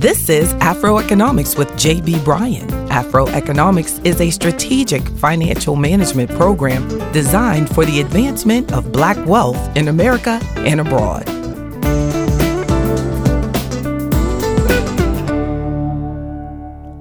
This is Afroeconomics with JB Bryan. Afroeconomics is a strategic financial management program designed for the advancement of black wealth in America and abroad.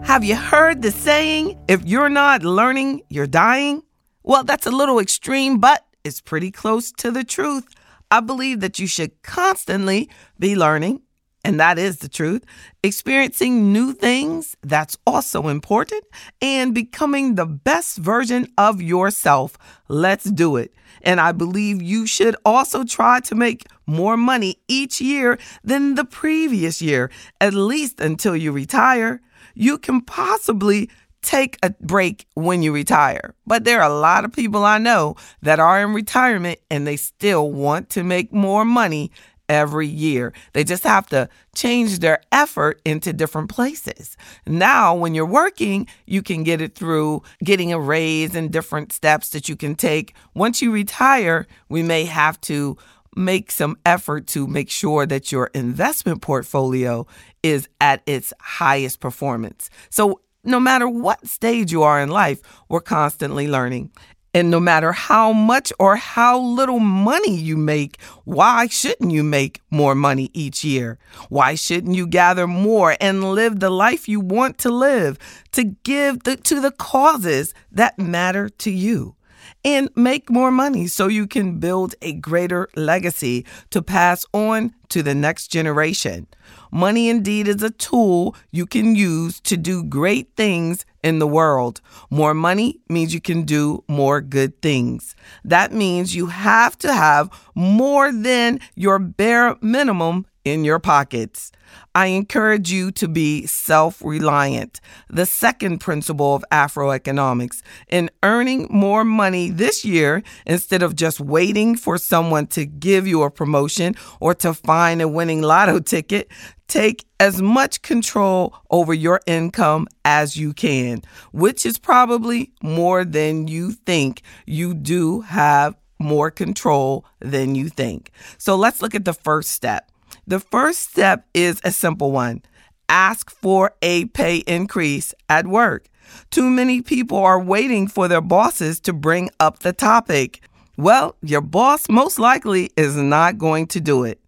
Have you heard the saying, if you're not learning, you're dying? Well, that's a little extreme, but it's pretty close to the truth. I believe that you should constantly be learning, and that is the truth, experiencing new things, that's also important, and becoming the best version of yourself. Let's do it. And I believe you should also try to make more money each year than the previous year, at least until you retire. You can possibly take a break when you retire. But there are a lot of people I know that are in retirement and they still want to make more money every year. They just have to change their effort into different places. Now, when you're working, you can get it through getting a raise and different steps that you can take. Once you retire, we may have to make some effort to make sure that your investment portfolio is at its highest performance. So, no matter what stage you are in life, we're constantly learning. And no matter how much or how little money you make, why shouldn't you make more money each year? Why shouldn't you gather more and live the life you want to live to give the, to the causes that matter to you? And make more money so you can build a greater legacy to pass on to the next generation. Money indeed is a tool you can use to do great things in the world. More money means you can do more good things. That means you have to have more than your bare minimum in your pockets. I encourage you to be self reliant. The second principle of Afroeconomics in earning more money this year instead of just waiting for someone to give you a promotion or to find a winning lotto ticket. Take as much control over your income as you can, which is probably more than you think. You do have more control than you think. So let's look at the first step. The first step is a simple one ask for a pay increase at work. Too many people are waiting for their bosses to bring up the topic. Well, your boss most likely is not going to do it.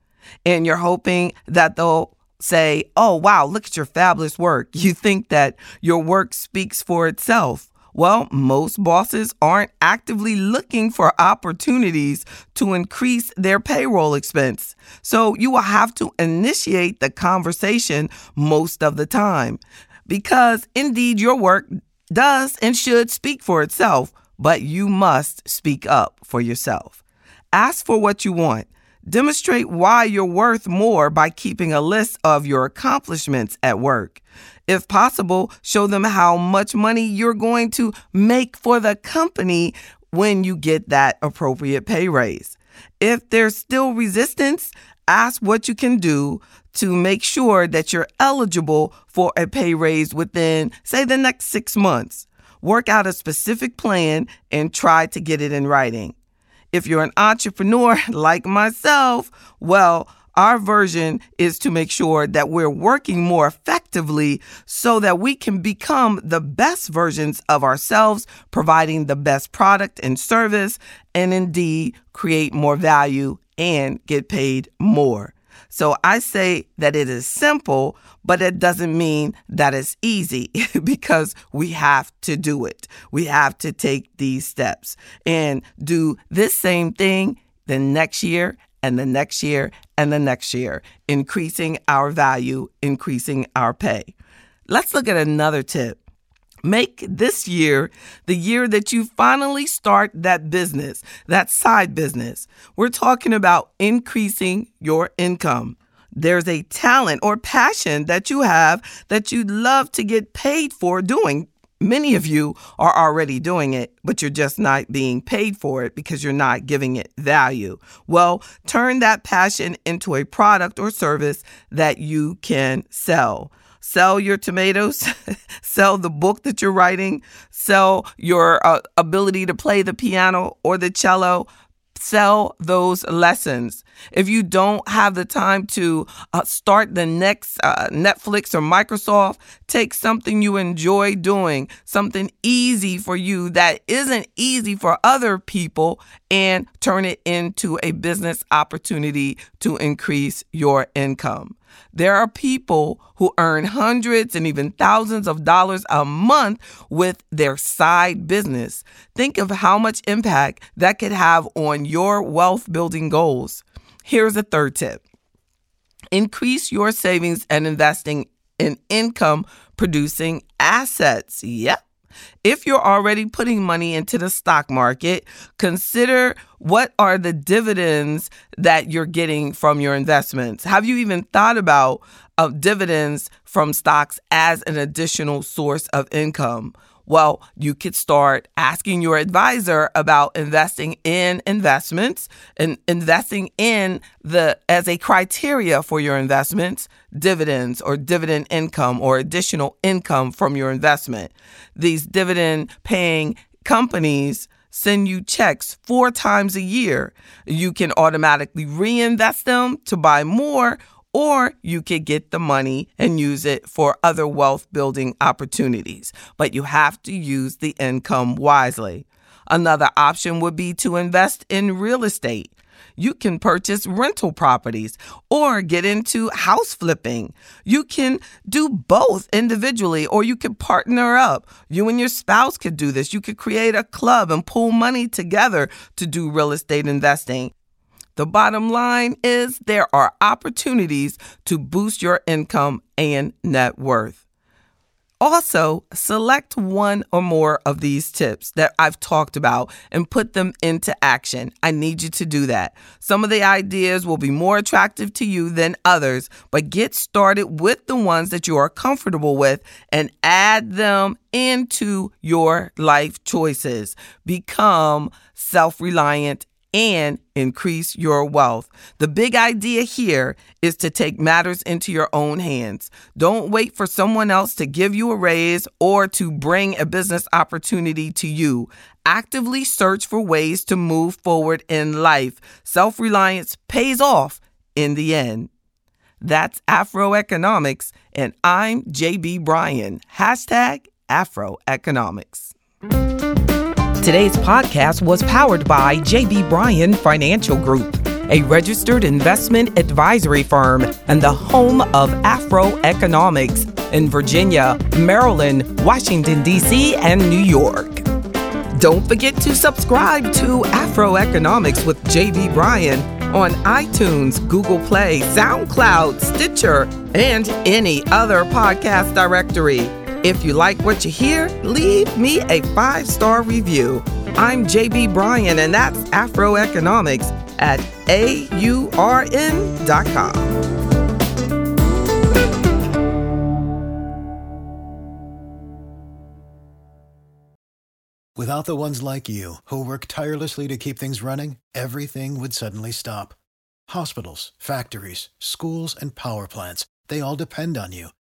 And you're hoping that they'll say, Oh, wow, look at your fabulous work. You think that your work speaks for itself. Well, most bosses aren't actively looking for opportunities to increase their payroll expense. So you will have to initiate the conversation most of the time because indeed your work does and should speak for itself, but you must speak up for yourself. Ask for what you want. Demonstrate why you're worth more by keeping a list of your accomplishments at work. If possible, show them how much money you're going to make for the company when you get that appropriate pay raise. If there's still resistance, ask what you can do to make sure that you're eligible for a pay raise within, say, the next six months. Work out a specific plan and try to get it in writing. If you're an entrepreneur like myself, well, our version is to make sure that we're working more effectively so that we can become the best versions of ourselves, providing the best product and service, and indeed create more value and get paid more. So I say that it is simple, but it doesn't mean that it's easy because we have to do it. We have to take these steps and do this same thing the next year and the next year and the next year, increasing our value, increasing our pay. Let's look at another tip. Make this year the year that you finally start that business, that side business. We're talking about increasing your income. There's a talent or passion that you have that you'd love to get paid for doing. Many of you are already doing it, but you're just not being paid for it because you're not giving it value. Well, turn that passion into a product or service that you can sell sell your tomatoes, sell the book that you're writing, sell your uh, ability to play the piano or the cello, sell those lessons. If you don't have the time to uh, start the next uh, Netflix or Microsoft, take something you enjoy doing, something easy for you that isn't easy for other people, and turn it into a business opportunity to increase your income. There are people who earn hundreds and even thousands of dollars a month with their side business. Think of how much impact that could have on your wealth building goals. Here's a third tip increase your savings and investing in income producing assets. Yep. If you're already putting money into the stock market, consider what are the dividends that you're getting from your investments. Have you even thought about uh, dividends from stocks as an additional source of income? Well, you could start asking your advisor about investing in investments and investing in the as a criteria for your investments, dividends or dividend income or additional income from your investment. These dividend paying companies send you checks four times a year. You can automatically reinvest them to buy more or you could get the money and use it for other wealth building opportunities. But you have to use the income wisely. Another option would be to invest in real estate. You can purchase rental properties or get into house flipping. You can do both individually or you could partner up. You and your spouse could do this. You could create a club and pool money together to do real estate investing. The bottom line is there are opportunities to boost your income and net worth. Also, select one or more of these tips that I've talked about and put them into action. I need you to do that. Some of the ideas will be more attractive to you than others, but get started with the ones that you are comfortable with and add them into your life choices. Become self reliant and increase your wealth. The big idea here is to take matters into your own hands. Don't wait for someone else to give you a raise or to bring a business opportunity to you. Actively search for ways to move forward in life. Self reliance pays off in the end. That's Afroeconomics, and I'm JB Bryan. Hashtag Afroeconomics. Today's podcast was powered by JB Bryan Financial Group, a registered investment advisory firm and the home of Afro Economics in Virginia, Maryland, Washington, D.C., and New York. Don't forget to subscribe to Afro Economics with JB Bryan on iTunes, Google Play, SoundCloud, Stitcher, and any other podcast directory. If you like what you hear, leave me a five star review. I'm JB Bryan, and that's Afroeconomics at AURN.com. Without the ones like you, who work tirelessly to keep things running, everything would suddenly stop. Hospitals, factories, schools, and power plants, they all depend on you.